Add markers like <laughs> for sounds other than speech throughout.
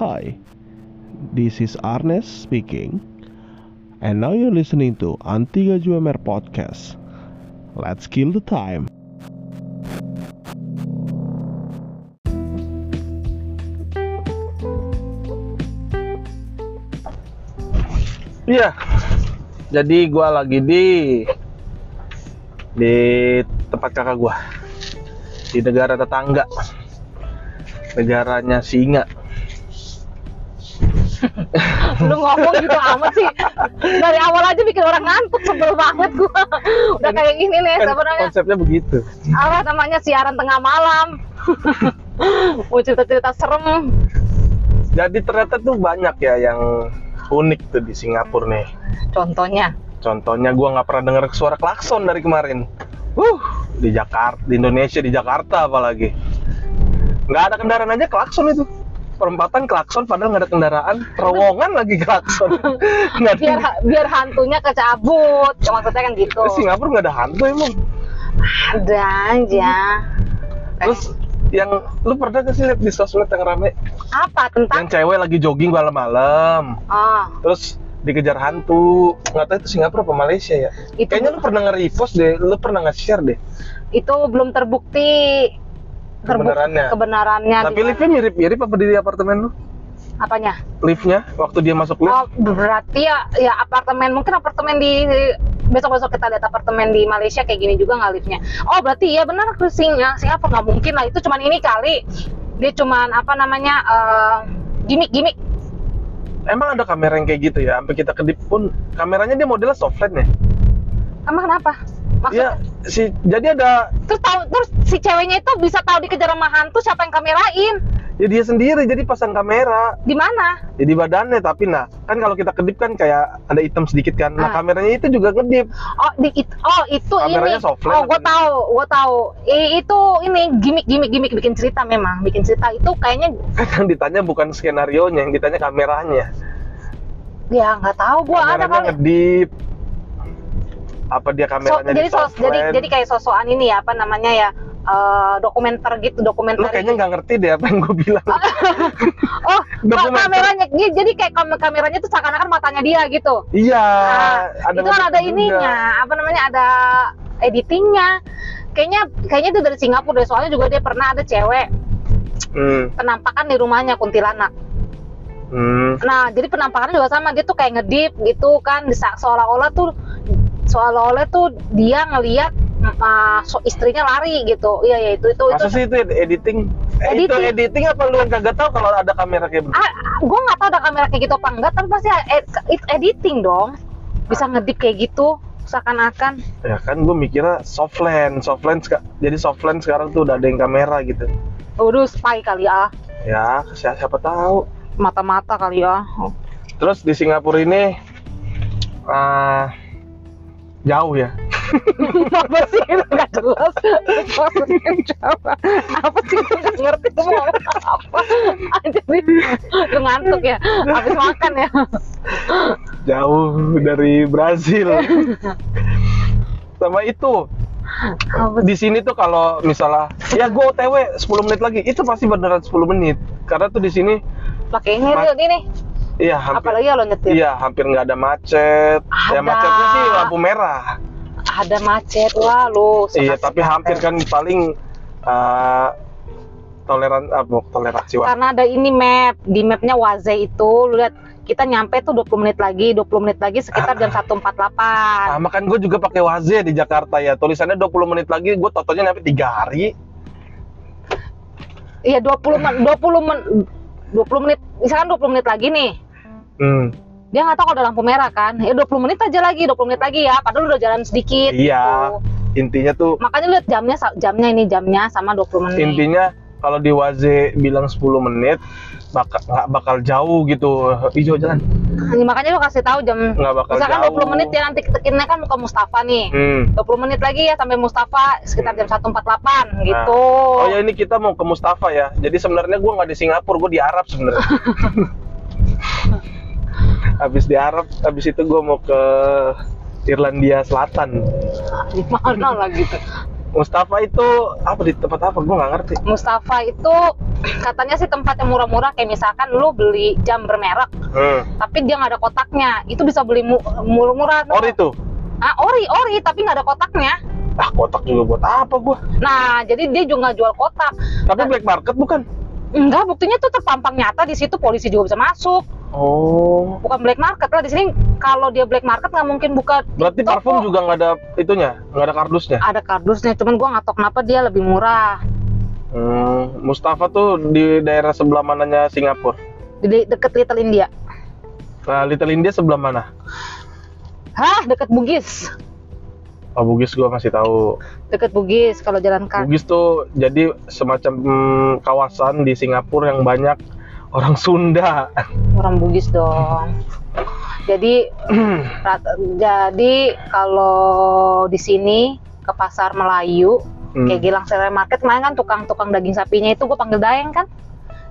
Hi, this is Arnes speaking, and now you're listening to Antiga Juemer Podcast. Let's kill the time. Iya. Jadi gua lagi di di tempat kakak gua. Di negara tetangga. Negaranya singa. <laughs> lu ngomong gitu amat sih dari awal aja bikin orang ngantuk sebel banget gua udah kayak gini nih Kan sebenarnya konsepnya begitu. apa namanya siaran tengah malam <laughs> mau cerita-cerita serem Jadi ternyata tuh banyak ya yang unik tuh di Singapura nih. contohnya Contohnya gua nggak pernah denger suara klakson dari kemarin. Uh, di Jakarta, di Indonesia, di Jakarta apalagi. Nggak ada kendaraan aja klakson itu. Perempatan klakson padahal nggak ada kendaraan. Terowongan lagi klakson. <laughs> Ada. biar biar hantunya kecabut Ya, maksudnya kan gitu Di Singapura nggak ada hantu emang. ada aja Terus yang lu pernah gak sih lihat di sosmed yang rame apa tentang yang cewek lagi jogging malam-malam oh terus dikejar hantu. Nggak tahu itu Singapura apa Malaysia ya? Itu- kayaknya lu pernah nge-repost deh lu pernah nge-share deh. Itu belum terbukti. Terbukti Kebenarannya. kebenarannya tapi liftnya mirip-mirip apa di apartemen lu? Apanya? Liftnya waktu dia masuk lift? Oh, berarti ya ya apartemen. Mungkin apartemen di besok besok kita lihat apartemen di Malaysia kayak gini juga nggak liftnya. Oh berarti ya benar singa siapa nggak mungkin lah. Itu cuman ini kali. Dia cuman apa namanya eh, gimmick gimmick. Emang ada kamera yang kayak gitu ya? Sampai kita kedip pun kameranya dia modelnya softline ya Emang kenapa? Maksud ya si jadi ada terus tahu terus si ceweknya itu bisa tahu dikejar sama hantu siapa yang kamerain? ya dia sendiri jadi pasang kamera Di mana? ya di badannya tapi nah kan kalau kita kedip kan kayak ada hitam sedikit kan nah Ah. kameranya itu juga ngedip Oh, di, it- oh itu Kameranya ini. oh, gue apa tahu, gue tahu. Eh, itu ini gimmick, gimmick, gimmick bikin cerita memang, bikin cerita itu kayaknya kan <laughs> yang ditanya bukan skenario nya yang ditanya kameranya ya nggak tahu gue ada kali. ngedip apa dia So, kameranya jadi di sos, jadi jadi kayak sosokan ini ya apa namanya ya eh, dokumenter gitu lu dokumenter kayaknya nggak ngerti deh apa yang gue bilang <laughs> oh <laughs> kameranya gi- jadi kayak kam- kameranya tuh seakan-akan matanya dia gitu iya Nah, itu kan ada ngedip juga. ininya apa namanya ada editingnya kayaknya kayaknya itu dari Singapura deh soalnya juga dia pernah ada cewek hmm. penampakan di rumahnya kuntilanak Hmm. Nah, jadi penampakannya juga sama, dia tuh kayak ngedip gitu kan, seolah-olah tuh seolah-olah tuh dia ngelihat uh, so- istrinya lari gitu. Iya, ya itu itu masa itu. sih itu editing Eh, itu Editing. editing apa lu yang kagak tahu kalau ada kamera kayak begitu Ah, gue nggak tahu ada kamera kayak gitu apa enggak, tapi pasti ed- it editing dong. Bisa ngedip kayak gitu seakan-akan. ya kan gue mikirnya softland softland seka- jadi softland sekarang tuh udah ada yang kamera gitu Waduh, spy kali ya. ya siapa, siapa tahu Mata-mata kali ya. terus di Singapura ini ah, jauh ya? <laughs> Apa sih? Itu nggak jelas. Apa apa sih? Gue nggak ngerti. Tuh mau apa? Jadi ngantuk ya. Habis makan ya. Jauh dari Brazil. Sama itu. Di sini tuh kalau misalnya ya gue OTW 10 menit lagi. Itu pasti beneran 10 menit. Karena tuh di sini pakai ini Ril, ini iya hampir apalagi kalau nyetir. Iya hampir nggak ada macet. Ya Ada. macetnya sih lampu merah. Ada macet wah lu iya tapi hampir kan paling uh, toleran apa toleransi wah karena ada ini map di mapnya Waze itu lu lihat kita nyampe tuh 20 menit lagi 20 menit lagi sekitar jam <laughs> 1.48 sama kan gue juga pakai Waze di Jakarta ya tulisannya 20 menit lagi gue totonya nyampe tiga hari. Iya 20 men 20 men 20 menit misalkan 20 menit lagi nih hmm. dia nggak tahu kalau ada lampu merah kan ya 20 menit aja lagi 20 menit lagi ya padahal udah jalan sedikit iya gitu. intinya tuh makanya lihat jamnya jamnya ini jamnya sama 20 menit intinya kalau di Waze bilang 10 menit bakal nggak bakal jauh gitu hijau jalan Ini makanya lu kasih tahu jam nggak bakal misalkan jauh 20 menit ya nanti ketekinnya kan ke Mustafa nih hmm. 20 menit lagi ya sampai Mustafa sekitar jam 1.48 gitu Oh ya ini kita mau ke Mustafa ya. Jadi sebenarnya gue nggak di Singapura, gue di Arab sebenarnya. <laughs> habis di Arab, habis itu gue mau ke Irlandia Selatan. di mana lah gitu Mustafa itu apa di tempat apa? Gue nggak ngerti. Mustafa itu katanya sih tempat yang murah-murah kayak misalkan lu beli jam bermerek Hmm. tapi dia nggak ada kotaknya itu bisa beli mu- murah-murah Ori tuh. ah ori ori tapi nggak ada kotaknya Ah kotak juga buat apa gua? nah jadi dia juga nggak jual kotak Tapi black market bukan? enggak buktinya tuh terpampang nyata di situ polisi juga bisa masuk Oh. bukan black market lah di sini kalau dia black market nggak mungkin buka Berarti toko. parfum juga nggak ada itunya, nggak ada kardusnya. ada kardusnya cuman gua nggak tahu kenapa dia lebih murah Hmm. Mustafa tuh di daerah sebelah mananya Singapura. di de- deket Little India Nah, Little India sebelah mana? hah deket Bugis Oh, Bugis gua masih tahu. deket Bugis kalau jalan kaki Bugis tuh jadi semacam hmm, kawasan di Singapura yang banyak orang Sunda. orang Bugis dong jadi <clears throat> jadi kalau di sini ke pasar Melayu Hmm. kayak Gilang Serai Market kemarin kan tukang-tukang daging sapinya itu gue panggil Daeng kan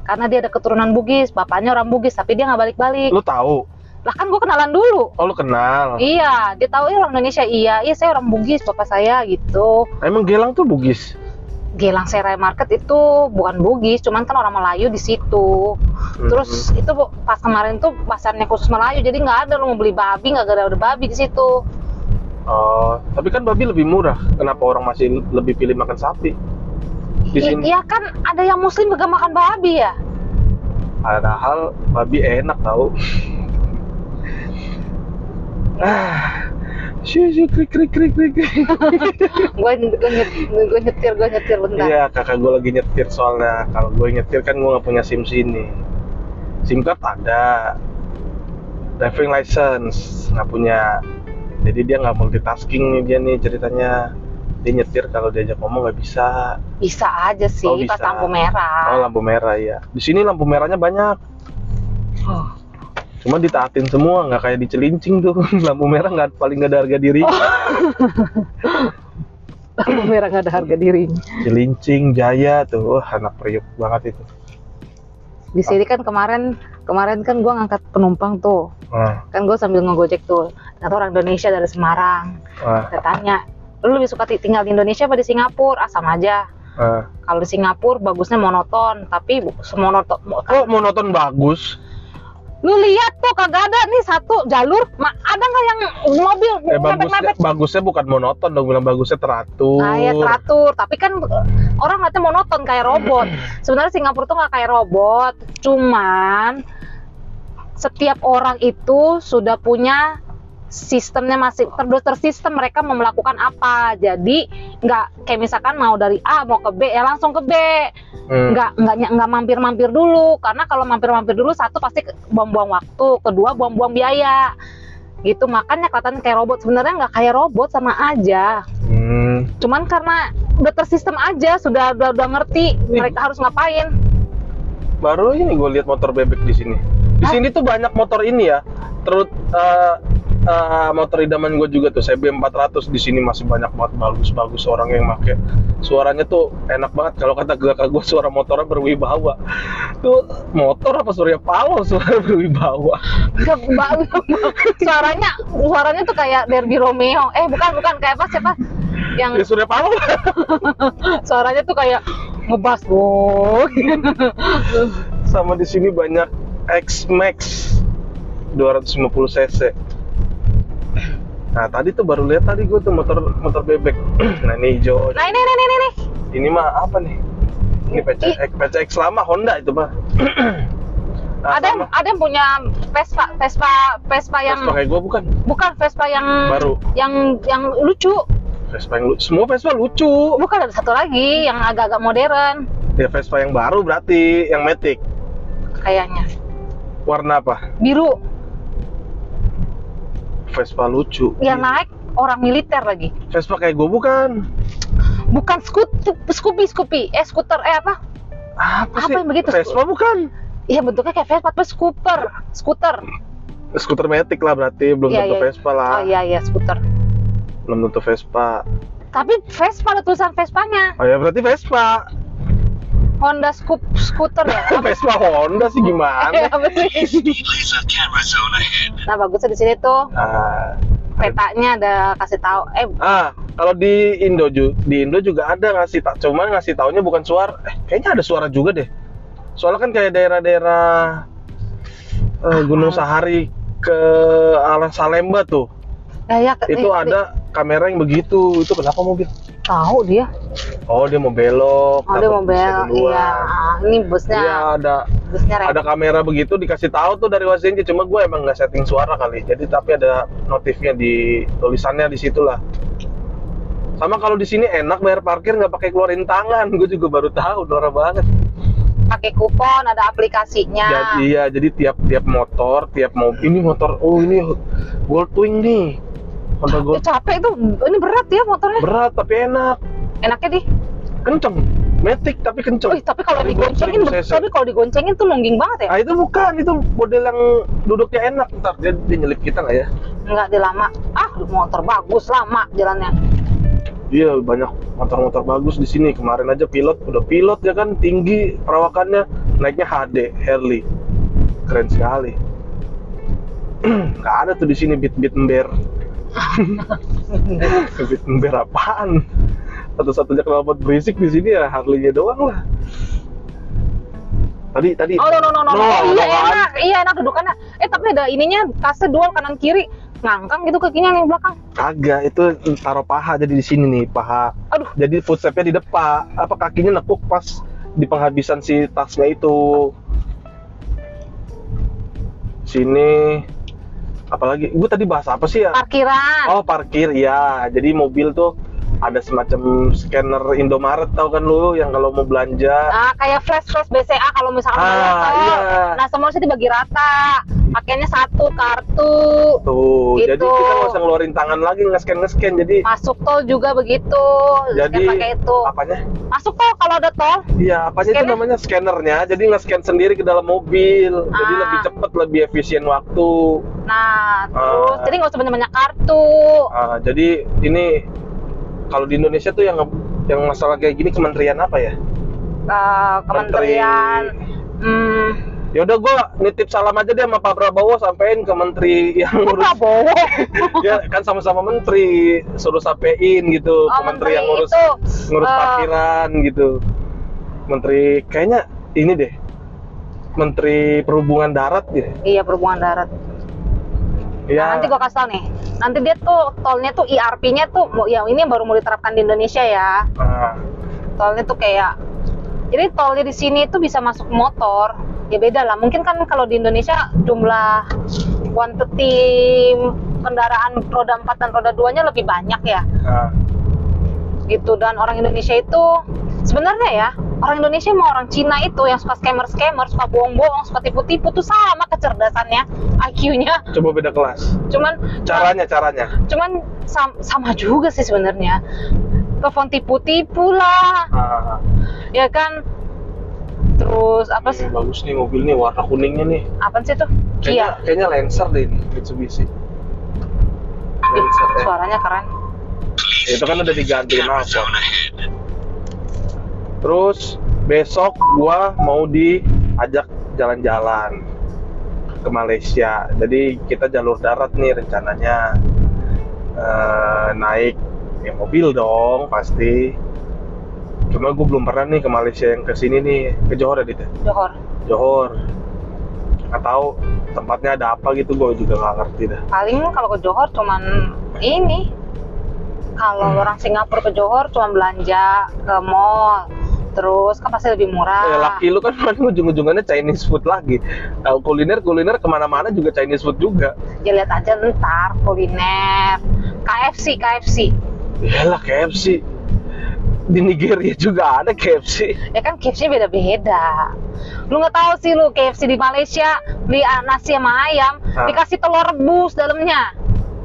karena dia ada keturunan Bugis bapaknya orang Bugis tapi dia nggak balik-balik Lu tahu? lah kan gue kenalan dulu Oh, lu kenal. iya dia tahu ya orang Indonesia iya iya saya orang Bugis bapak saya gitu Emang Gelang tuh Bugis. Gilang Serai Market itu bukan Bugis cuman kan orang Melayu di situ Hmm. terus itu pas kemarin tuh pasarnya khusus Melayu jadi nggak ada lu mau beli babi nggak ada ada babi di situ Oh, tapi kan babi lebih murah. Kenapa orang masih lebih pilih makan sapi? Di sini. iya kan ada yang muslim gak makan babi ya Padahal babi enak tau. ah, syu syu krik krik krik krik. <laughs> gue nyetir gue nyetir bentar Iya, kakak gue lagi nyetir soalnya. Kalau gue nyetir kan gue nggak punya SIM sini. SIM card ada, driving license nggak punya. Jadi dia nggak multitasking nih dia nih ceritanya. Dia nyetir kalau diajak ngomong nggak bisa. bisa aja sih Oh, pas bisa. lampu merah Oh lampu merah ya. Di sini lampu merahnya banyak. Oh. Cuma ditaatin semua, nggak kayak di Celincing tuh. <laughs> lampu merah nggak paling nggak ada harga diri. lampu merah gak ada harga dirinya Celincing, Jaya tuh, wah anak priuk banget itu. di sini kan kemarin kemarin kan gue ngangkat penumpang tuh Nah, kan gue sambil ngegojek tuh ternyata orang Indonesia dari Semarang nah, saya tanya lu lebih suka ti- tinggal di Indonesia apa di Singapura ah sama aja nah. kalau di Singapura bagusnya monoton tapi semonoton Kok monoton bagus? Lu lihat tuh kagak ada nih satu jalur ma- ada nggak yang mobil Eh bagusnya, mepet-mepet bagusnya bukan monoton dong, bilang bagusnya teratur. Nah, ya teratur, tapi kan eh, orang ngeliatnya monoton kayak robot. <clears throat> Sebenarnya Singapura tuh nggak kayak robot, cuman setiap orang itu sudah punya sistemnya masih ter tersistem mereka mau melakukan apa. Jadi nggak kayak misalkan mau dari A mau ke B ya langsung ke B. Hmm. Nggak nggak nggak mampir-mampir dulu karena kalau mampir-mampir dulu satu pasti buang-buang waktu, kedua buang-buang biaya. Gitu makanya kelihatan kayak robot sebenarnya nggak kayak robot sama aja Hmm. cuman karena udah tersistem aja sudah udah, udah ngerti mereka harus ngapain Baru ini gue lihat motor bebek di sini. Di Hah? sini tuh banyak motor ini ya. Terus eh, eh, motor idaman gue juga tuh CB 400 di sini masih banyak banget bagus-bagus orang yang make. Suaranya tuh enak banget kalau kata kakak gue suara motornya berwibawa. Tuh motor apa surya palo suara berwibawa. Nggak, Mbak, suaranya suaranya tuh kayak Derby Romeo eh bukan bukan kayak apa siapa yang Ya surya palo. <laughs> suaranya tuh kayak ngebas wow Sama di sini banyak X Max 250 cc. Nah tadi tuh baru lihat tadi gue tuh motor motor bebek. <clears throat> nah ini hijau. nah ini ini ini ini Ini mah apa nih? Ini PCX, PCX lama Honda itu mah. <clears throat> nah, ada yang ada yang punya Vespa Vespa Vespa yang Vespa kayak gue bukan. bukan Vespa yang Baru. yang yang lucu Vespa yang lucu. Semua Vespa lucu. bukan ada satu lagi yang agak-agak modern Ya Vespa yang baru berarti yang Matic. kayaknya Warna apa? biru Vespa lucu. yang naik orang militer lagi Vespa kayak gue bukan. bukan skut Scoopy Scoopy eh skuter eh apa Apa, Apa sih? yang begitu? Vespa bukan. Iya bentuknya kayak Vespa tapi skuter skuter Skuter Matic lah berarti belum Iya, tentu iya. Vespa lah. oh iya iya skuter Belum tentu Vespa. tapi Vespa ada tulisan Vespanya Oh ya berarti Vespa. Honda Scoop skuter ya <laughs> Vespa Honda sih gimana? <laughs> Nah bagusnya di sini tuh Ah, petanya ada kasih tahu eh ah Kalau di Indo di Indo juga ada ngasih tak cuman ngasih taunya bukan suara. Eh, kayaknya ada suara juga deh. Soalnya kan kayak daerah-daerah eh, Gunung Sahari ke arah Salemba tuh. Ya, ya, ke- Itu eh, ada kamera yang begitu. Itu kenapa mobil? Tahu dia. Oh, dia mau belok. Oh, dia mau bisa bel. duluan. Iya. Ah, Ini busnya. Iya, ada Busnya repot. ada kamera begitu dikasih tahu tuh dari Wazenji cuma gue emang nggak setting suara kali jadi tapi ada notifnya di tulisannya di situ lah sama kalau di sini enak bayar parkir nggak pakai keluarin tangan gue juga baru tahu norak banget pakai kupon, ada aplikasinya. jadi iya jadi tiap tiap motor tiap mobil ini motor oh ini Gold Wing nih Honda Gold capek itu. Ini berat ya motornya. berat tapi enak Enaknya di. kenceng Matic tapi kenceng Wih, tapi kalau digoncengin, 1000 cc. tapi kalau digoncengin tuh nungging banget ya. ah itu bukan itu model yang duduknya enak ntar dia, dia nyelip kita nggak ya Enggak di lama. Ah, motor bagus lama jalannya. Iya banyak motor-motor bagus di sini. Kemarin aja pilot udah pilot ya kan tinggi perawakannya naiknya HD Harley keren sekali. <clears throat> Gak ada tuh di sini beat beat ember. Ember apaan? Satu-satunya knalpot berisik di sini ya Harley-nya doang lah. Tadi tadi. Oh, no, no, no, no. No, oh, iya no, kan? enak. Iya, enak dudukannya. Eh, tapi ada ininya, kasnya dual kanan kiri. Ngangkang gitu kakinya yang belakang. Kagak itu taruh paha jadi di sini nih paha. Aduh, Jadi footstepnya di depan, apa kakinya nekuk pas di penghabisan si tasnya itu. Sini apalagi gue tadi bahas apa sih ya? parkiran. Oh parkir ya. Jadi mobil tuh ada semacam scanner Indomaret tau kan lu yang kalau mau belanja Ah, kayak flash flash BCA kalau misalkan Ah, iya. Nah, semua sih dibagi rata. Pakainya satu kartu. tuh. Gitu. Jadi kita nggak usah ngeluarin tangan lagi nge-scan nge-scan. Jadi Masuk tol juga begitu. jadi pakai itu. apanya? Masuk tol kalau ada tol. Iya, apanya itu Scanner? namanya scannernya. Jadi nge-scan sendiri ke dalam mobil. Jadi Ah. lebih cepet, lebih efisien waktu. Nah, terus Ah. jadi nggak usah banyak-banyak kartu. Ah, jadi ini kalau di Indonesia tuh yang yang masalah kayak gini kementerian apa ya? Eh, kementerian hmm, Ya udah gua nitip salam aja deh sama Pak Prabowo sampein ke menteri yang ngurus Prabowo. <laughs> ya kan sama-sama menteri suruh sampein gitu Oh, ke menteri yang ngurus itu, ngurus eh, parkiran gitu. Menteri kayaknya ini deh. Menteri perhubungan darat gitu. Iya perhubungan darat. Ya. Nah, nanti gua kasih tau nih. Nanti dia tuh tolnya tuh IRP-nya tuh mau- yang ini yang baru mau diterapkan di Indonesia ya. Ah, Tolnya tuh kayak jadi tolnya di sini itu bisa masuk motor. Ya beda lah. Mungkin kan kalau di Indonesia jumlah quantity kendaraan roda 4 dan roda 2-nya lebih banyak ya. ah. Gitu dan orang Indonesia itu sebenarnya ya orang Indonesia sama orang Cina itu yang suka scammer-scammer, suka bohong-bohong, suka tipu-tipu tuh sama kecerdasannya, IQ-nya. Coba beda kelas. Cuman Caranya, caranya. cuman sam- sama juga sih sebenarnya telepon tipu-tipu lah Ah, ya kan terus apa sih bagus nih mobil nih warna kuningnya nih. apa sih tuh Kayaknya, Kia kayaknya Lancer deh ini Mitsubishi. Ih, Lancer ya. suaranya keren Itu kan udah diganti knalpot. Terus besok gua mau diajak jalan-jalan ke Malaysia. Jadi kita jalur darat nih rencananya Eh, naik ya mobil dong pasti. Cuma gue belum pernah nih ke Malaysia yang ke sini nih ke Johor ya Dit? ya? Johor Johor. Tahu tempatnya ada apa gitu gue juga nggak ngerti dah. paling kalau ke Johor cuman ini kalau Hmm. orang Singapura ke Johor cuma belanja ke mall terus kan pasti lebih murah Eh, laki lu kan <laughs> paling ujung-ujungannya Chinese food lagi. Tahu kuliner kuliner ke mana-mana juga Chinese food juga. ya lihat aja ntar kuliner KFC KFC Yalah KFC. Di Nigeria juga ada KFC. ya kan KFC beda-beda lu nggak tahu sih lu KFC di Malaysia beli nasi sama ayam Ah. dikasih telur rebus dalamnya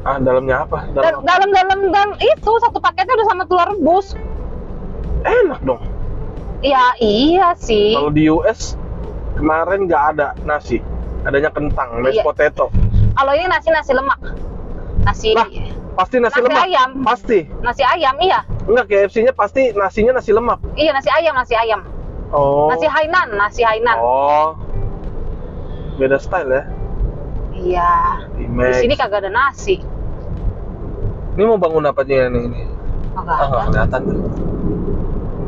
Ah, dalamnya apa? Dalam dalam dalam dan itu satu paketnya udah sama telur rebus enak dong. Ya iya sih Kalau di US kemarin nggak ada nasi, adanya kentang, mashed Iya. potato. kalau ini nasi nasi lemak nasi Lah, pasti nasi, Nasi lemak. ayam. Pasti. nasi ayam iya Enggak KFC-nya pasti nasinya nasi lemak. iya nasi ayam nasi ayam Oh. nasi Hainan nasi Hainan Oh. Beda style ya. iya Di sini kagak ada nasi Ini mau bangun apa nih ini? Oh, nggak Ah, ada. nggak kelihatan tuh.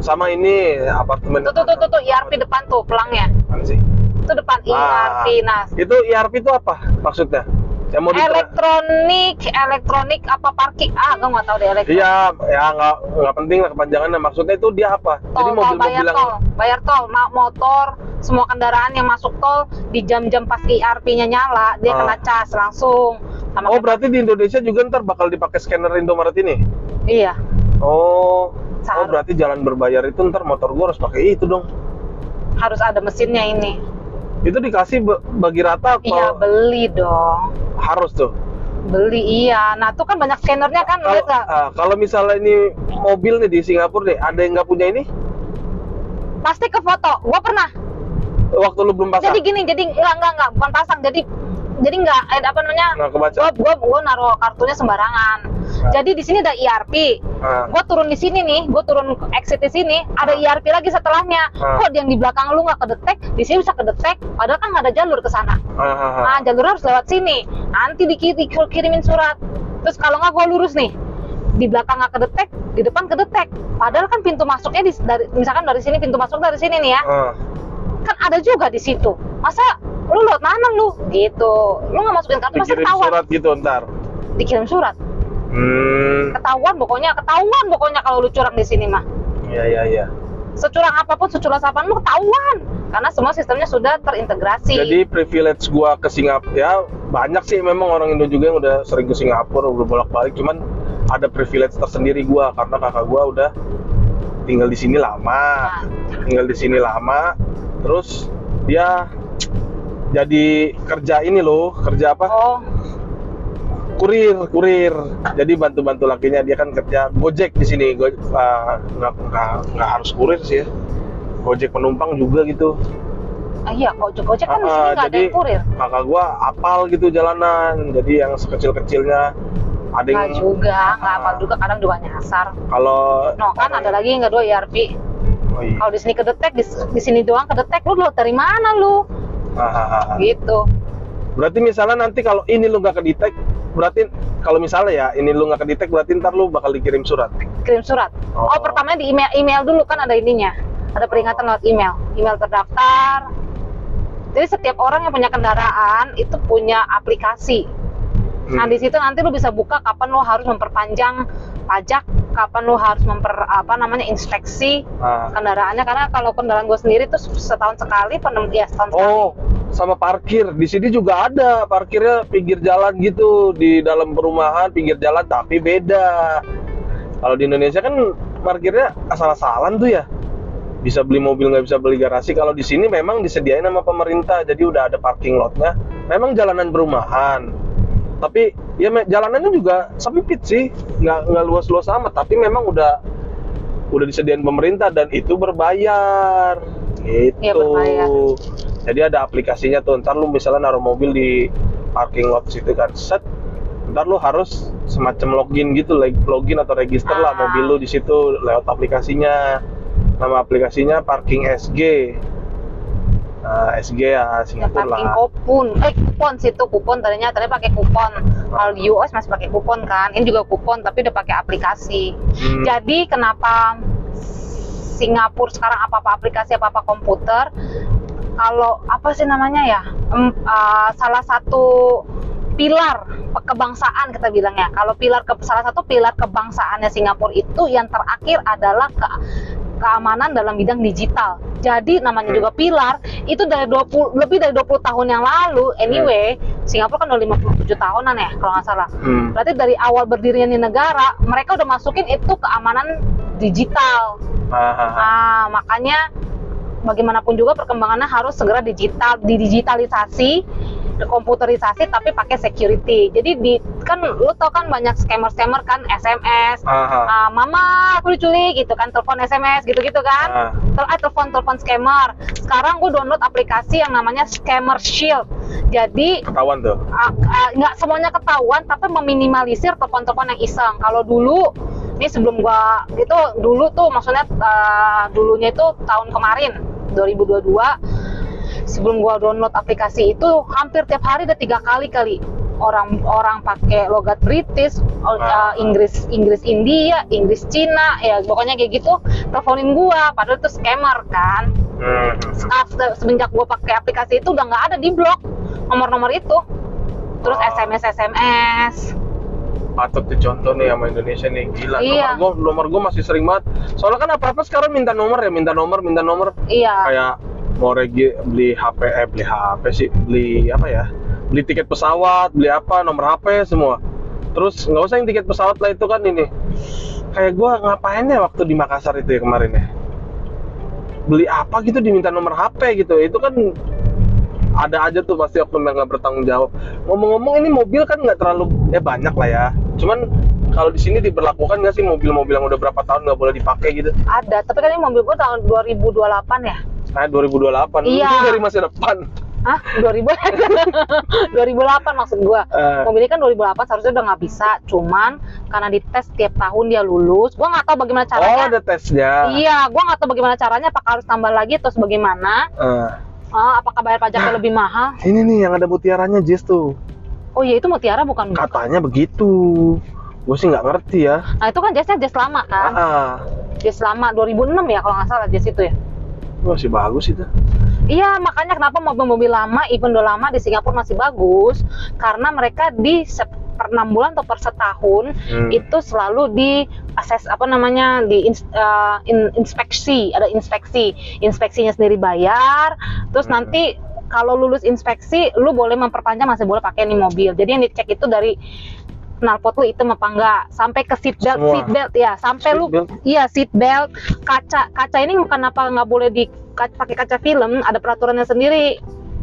Sama ini apartemen. Tuh, tuh, tuh, tuh, tuh, IRP depan tuh, pelangnya. Mana sih? Itu depan Ah. IRP. Nah, Itu IRP itu apa maksudnya? Yang mau elektronik, elektronik apa parking? Ah, gue nggak tahu deh elektronik. Iya, ya nggak nggak penting lah kepanjangannya. Maksudnya itu dia apa? Jadi tol, tol, mobil-mobil bayar yang tol, bayar tol, motor, semua kendaraan yang masuk tol di jam-jam pas IRP-nya nyala, dia Ah. kena cas langsung. Sama Oh berarti di Indonesia juga ntar bakal dipakai scanner Indomaret ini? Iya, Oh, oh berarti jalan berbayar itu ntar motor gua harus pakai itu dong. harus ada mesinnya ini. Itu dikasih bagi rata apa Iya, beli dong. harus tuh? Beli iya. Nah, tuh kan banyak scannernya kan, Kalau lihat nggak? ah, kalau misalnya ini mobil nih di Singapura nih, ada yang nggak punya ini? Pasti ke foto. Gua pernah. Waktu lu belum pasang? Jadi gini, jadi enggak enggak enggak bukan pasang. Jadi jadi enggak eh, apa namanya? Nggak kebaca? Gua gua gua naruh kartunya sembarangan. Ah. Jadi di sini ada IRP. Ah. Gua turun di sini nih, gua turun exit di sini, ada IRP lagi setelahnya. Ah. Kok yang di belakang lu nggak kedetek, di sini bisa kedetek, padahal kan nggak ada jalur ke sana. Ah, ah, ah. Nah, jalurnya harus lewat sini. Nanti dikiri, kirimin surat. Terus kalau nggak gua lurus nih, di belakang nggak kedetek, di depan kedetek. Padahal kan pintu masuknya di, dari, misalkan dari sini pintu masuk dari sini nih ya, Ah. kan ada juga di situ. Masa lu lewat mana lu? Gitu. Lu nggak masukin kartu pasti Dikirim ketahuan. surat gitu ntar. Dikirim surat. Hmm, Ketahuan pokoknya, ketahuan pokoknya kalau lu curang di sini mah. iya iya iya. Securang apa pun, securang apa pun lu ketahuan. Karena semua sistemnya sudah terintegrasi. Jadi privilege gua ke Singapura ya banyak sih memang orang Indo juga yang udah sering ke Singapura udah bolak-balik cuman ada privilege tersendiri gua karena kakak gua udah tinggal di sini lama. Nah, Tinggal di sini lama terus dia jadi kerja ini loh, kerja apa? oh, Kurir, kurir. Jadi bantu-bantu lakinya dia kan kerja Gojek di sini. Ah, nggak, nggak, nggak harus kurir sih ya. Gojek penumpang juga gitu. ah, iya, kok Gojek kan di Ah, sini ah, nggak ada yang kurir. kakak gua apal gitu jalanan jadi yang sekecil-kecilnya ada Nggak yang juga, nggak Ah. apa juga kadang juga nyasar. kalau No, kan ada lagi yang kedua IRP. oh, iya. Kalau di sini kedetek, di, di sini doang kedetek, lu lu dari mana lu? Ah, ah, ah, ah. Gitu. berarti misalnya nanti kalau ini lu nggak kedetek berarti kalau misalnya ya ini lu nggak kedetek berarti ntar lu bakal dikirim surat Kirim surat. Oh. Oh, pertamanya di email email dulu kan ada ininya. Ada peringatan lewat email. Email terdaftar. Jadi setiap orang yang punya kendaraan itu punya aplikasi. Nah, Hmm. di situ nanti lu bisa buka kapan lu harus memperpanjang pajak, kapan lu harus memper apa namanya inspeksi Ah. kendaraannya karena kalau kendaraan gue sendiri tuh setahun sekali penem ya setahun sekali. Oh, sama parkir. Di sini juga ada parkirnya pinggir jalan gitu di dalam perumahan pinggir jalan tapi beda. Kalau di Indonesia kan parkirnya asal-asalan tuh ya. Bisa beli mobil nggak bisa beli garasi. Kalau di sini memang disediain sama pemerintah, jadi udah ada parking lotnya. Memang jalanan perumahan. Tapi ya jalanannya juga sempit sih, nggak nggak luas-luas amat. Tapi memang udah udah disediain pemerintah dan itu berbayar gitu. Iya, berbayar. Jadi ada aplikasinya tuh. Ntar lu misalnya naruh mobil di parking lot situ kan, set. Ntar lu harus semacam login gitu, leg- login atau register lah Ah. mobil lu di situ lewat aplikasinya. Nama aplikasinya Parking SG. Nah, SG ya Ya Singapura lah. kupon, eh kupon situ kupon tadinya tadi pakai kupon. Kalau di US masih pakai kupon kan, ini juga kupon tapi udah pakai aplikasi. Hmm. Jadi kenapa Singapura sekarang apa-apa aplikasi apa-apa komputer? Kalau apa sih namanya ya? Em, eh, salah satu pilar kebangsaan kita bilangnya. Kalau pilar ke, salah satu pilar kebangsaannya Singapura itu yang terakhir adalah ke, keamanan dalam bidang digital. Jadi namanya Hmm. juga pilar itu dari 20 lebih dari 20 tahun yang lalu. Anyway, Singapura kan udah 57 tahunan ya kalau nggak salah. Hmm. Berarti dari awal berdirinya di negara, mereka udah masukin itu keamanan digital. Ah. Nah, makanya bagaimanapun juga perkembangannya harus segera digital, didigitalisasi, komputerisasi tapi pakai security. Jadi di kan lu tau kan banyak scammer-scammer kan SMS, Ah, ah. ah, mama aku diculik gitu kan, telepon SMS gitu-gitu kan. Tel- ah, telepon telepon scammer. Sekarang gue download aplikasi yang namanya Scammer Shield. Jadi Ketahuan tuh. ah, ah, nggak semuanya ketahuan tapi meminimalisir telepon-telepon yang iseng kalau dulu ini sebelum gua itu dulu tuh maksudnya ah, dulunya itu tahun kemarin 2022 sebelum gua download aplikasi itu hampir tiap hari ada tiga kali kali orang orang pakai logat British, eh, Inggris Inggris India, Inggris Cina, ya pokoknya kayak gitu teleponin gua padahal itu scammer kan. Hmm. Ah, se- semenjak gua pakai aplikasi itu udah nggak ada di blok nomor-nomor itu. Terus. SMS SMS. patut dicontoh nih sama Indonesia nih gila Iya. nomor gua nomor gua masih sering banget soalnya kan apa apa sekarang minta nomor ya minta nomor minta nomor Iya. kayak mau regi beli HP eh beli HP sih beli apa ya? Beli tiket pesawat beli apa nomor HP semua. Terus nggak usah yang tiket pesawat lah itu kan ini. Kayak gua ngapain ya waktu di Makassar itu ya kemarin ya? Beli apa gitu diminta nomor HP gitu. Itu kan ada aja tuh pasti oknum yang nggak bertanggung jawab. Ngomong-ngomong ini mobil kan nggak terlalu ya banyak lah ya. Cuman kalau di sini diberlakukan nggak sih mobil-mobil yang udah berapa tahun nggak boleh dipakai gitu? Ada, tapi kan ini mobil gua tahun 2028 ya. Nah 2028 Iya. itu dari masa depan Hah? 2000 2008 <laughs> maksud gua. Eh. Mobil ini kan 2008 seharusnya udah nggak bisa, cuman karena dites tiap tahun dia lulus. Gua nggak tahu bagaimana oh caranya. ada tesnya Iya, gua nggak tahu bagaimana caranya. Apakah harus tambah lagi atau bagaimana? Eh, Ah, apakah bayar pajaknya lebih mahal? ini nih yang ada mutiaranya Jess tuh Oh iya itu mutiara bukan? katanya begitu gue sih nggak ngerti ya Nah itu kan jasnya jas lama kan? ah. Jas lama 2006 ya kalau nggak salah jas itu ya. Masih bagus itu Iya, makanya kenapa mobil-mobil lama, even udah lama di Singapura masih bagus, karena mereka di per enam bulan atau per setahun Hmm. itu selalu di akses apa namanya di ins- eh, in- inspeksi, ada inspeksi, inspeksinya sendiri bayar, terus Hmm. nanti kalau lulus inspeksi, lu boleh memperpanjang masih boleh pakai nih mobil. Jadi yang dicek itu dari knalpot lu hitam apa enggak? Sampai ke seat belt Semua. seat belt ya. Sampai Seat lu belt? iya seat belt. Kaca kaca ini bukan apa nggak boleh di ka- pakai kaca film ada peraturannya sendiri.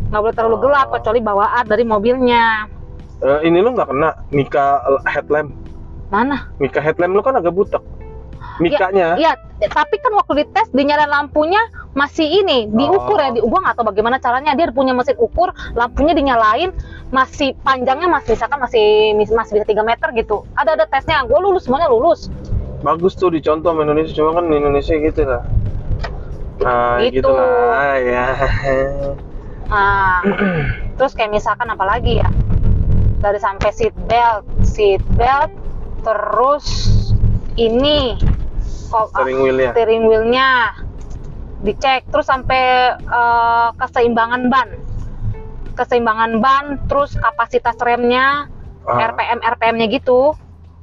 Nggak boleh terlalu Oh. gelap kecuali bawaan dari mobilnya. Eh, ini lu nggak kena Mika headlamp. Mana? Mika headlamp lu kan agak butek. Mikanya. Iya, tapi kan waktu dites dinyalain lampunya masih ini diukur ya. Di, gua nggak tahu bagaimana caranya dia punya mesin ukur, lampunya dinyalain masih panjangnya masih misalkan masih masih bisa 3 meter gitu. Ada ada tesnya, gue lulus semuanya lulus. bagus tuh dicontoh Indonesia cuma kan Indonesia gitu lah nah Gitu. gitu, lah ya Nah, <clears throat> terus kayak misalkan apa lagi ya? Dari sampai seat belt, seat belt, terus ini kok steering wheelnya steering wheelnya dicek terus sampai eh, keseimbangan ban. Keseimbangan ban terus kapasitas remnya Ah. RPM RPM-nya gitu.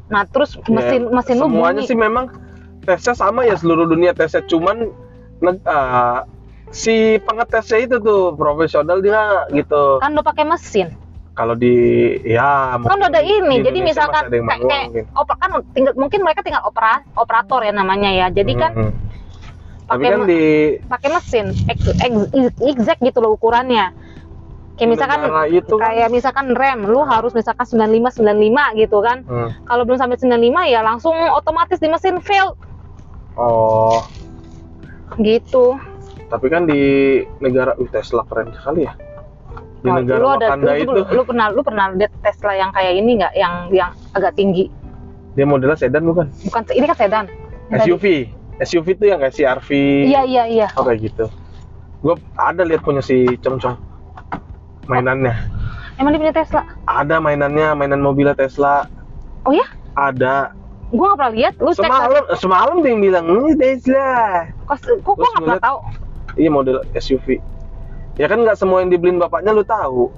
Nah terus mesin Ya, mesin lu semuanya bunyi. sih memang tesnya sama ya seluruh dunia tesnya. Cuman ah, si pengetesnya itu tuh profesional dia gitu. Kan udah pakai mesin? Kalau di ya kan udah ada ini di jadi misalkan kayak, kayak oper- kan tinggal mungkin mereka tinggal opera, operator ya namanya ya. Jadi kan Mhm. tapi pakai kan di pakai mesin ex- ex- exact gitu loh ukurannya. Kayak misalkan itu kan- kayak misalkan rem lu harus misalkan 95 95 gitu kan. Hmm. kalau belum sampai 95 ya langsung otomatis di mesin fail. Oh. Gitu. Tapi kan di negara uh, Tesla keren sekali ya. Di Oh, negara lu ada Wakanda lu, itu. lu, lu pernah lu pernah lihat Tesla yang kayak ini nggak? Yang yang agak tinggi. Dia modelnya sedan bukan? Bukan ini kan sedan. SUV SUV itu yang kayak CRV iya iya iya. Oh kayak gitu. Gue ada lihat punya si Cong Cong mainannya. Emang dia punya Tesla? Ada mainannya mainan mobilnya Tesla. Oh ya ada. Gua nggak pernah lihat. Lu cek semalam semalam dia yang bilang ini Tesla. Kok kok Terus nggak pernah tahu? Iya model SUV ya kan nggak semua yang dibeliin bapaknya lu tahu.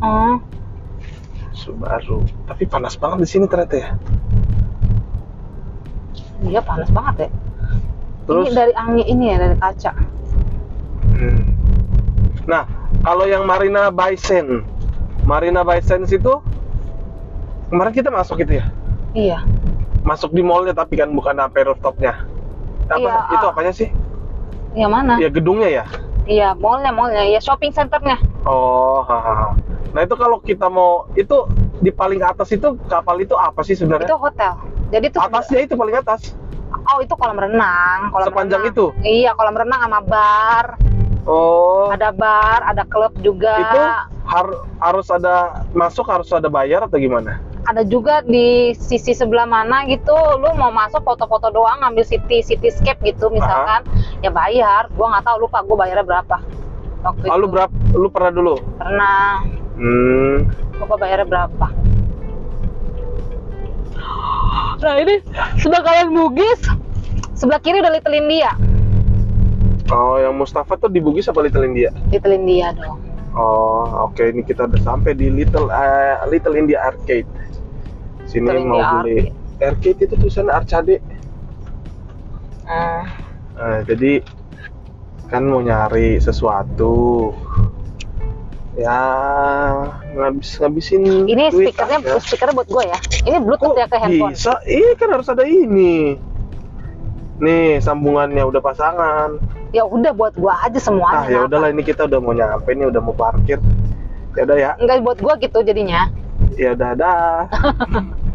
Oh. Subaru. Tapi panas banget di sini ternyata ya iya panas banget ya terus ini dari angin ini ya dari kaca Hmm. Nah, kalau yang Marina Bay Sands, Marina Bay Sands itu kemarin kita masuk itu ya, iya masuk di mallnya tapi kan bukan sampai rooftopnya. Apa Iya, itu ah. apanya sih? yang mana Ya gedungnya ya. iya mallnya mallnya ya shopping centernya Oh, hahaha. Nah itu kalau kita mau itu di paling atas itu kapal itu apa sih itu sebenarnya? hotel jadi itu Atasnya itu paling atas. oh itu kolam renang kolam Sepanjang renang. itu? iya kolam renang sama bar Oh, ada bar ada klub juga itu har- harus ada masuk harus ada bayar atau gimana? ada juga di sisi sebelah mana gitu lu mau masuk foto-foto doang ngambil city cityscape gitu misalkan ya bayar gua nggak tahu lupa gua bayarnya berapa waktu Lalu itu berapa? Lu pernah dulu? pernah Hmm. Bapak bayarnya berapa? Nah ini sebelah kanan Bugis, sebelah kiri udah Little India. Oh, yang Mustafa tuh di Bugis apa Little India? Little India dong. Oh, oke ini kita udah sampai di Little eh, Little India Arcade. Sini Little mau India beli arcade itu tulisan arcade. Hmm. Nah, jadi kan mau nyari sesuatu. Ya, ngabis ngabisin Ini duit speakernya aja. speakernya buat gue ya. Ini Bluetooth Kok ya ke handphone. bisa? Iya kan harus ada ini. Nih, sambungannya udah pasangan. Ya udah buat gue aja semuanya. Ah, ya udahlah ini kita udah mau nyampe nih, udah mau parkir. Ya udah ya. Enggak buat gue gitu jadinya. Ya udah dah. <laughs>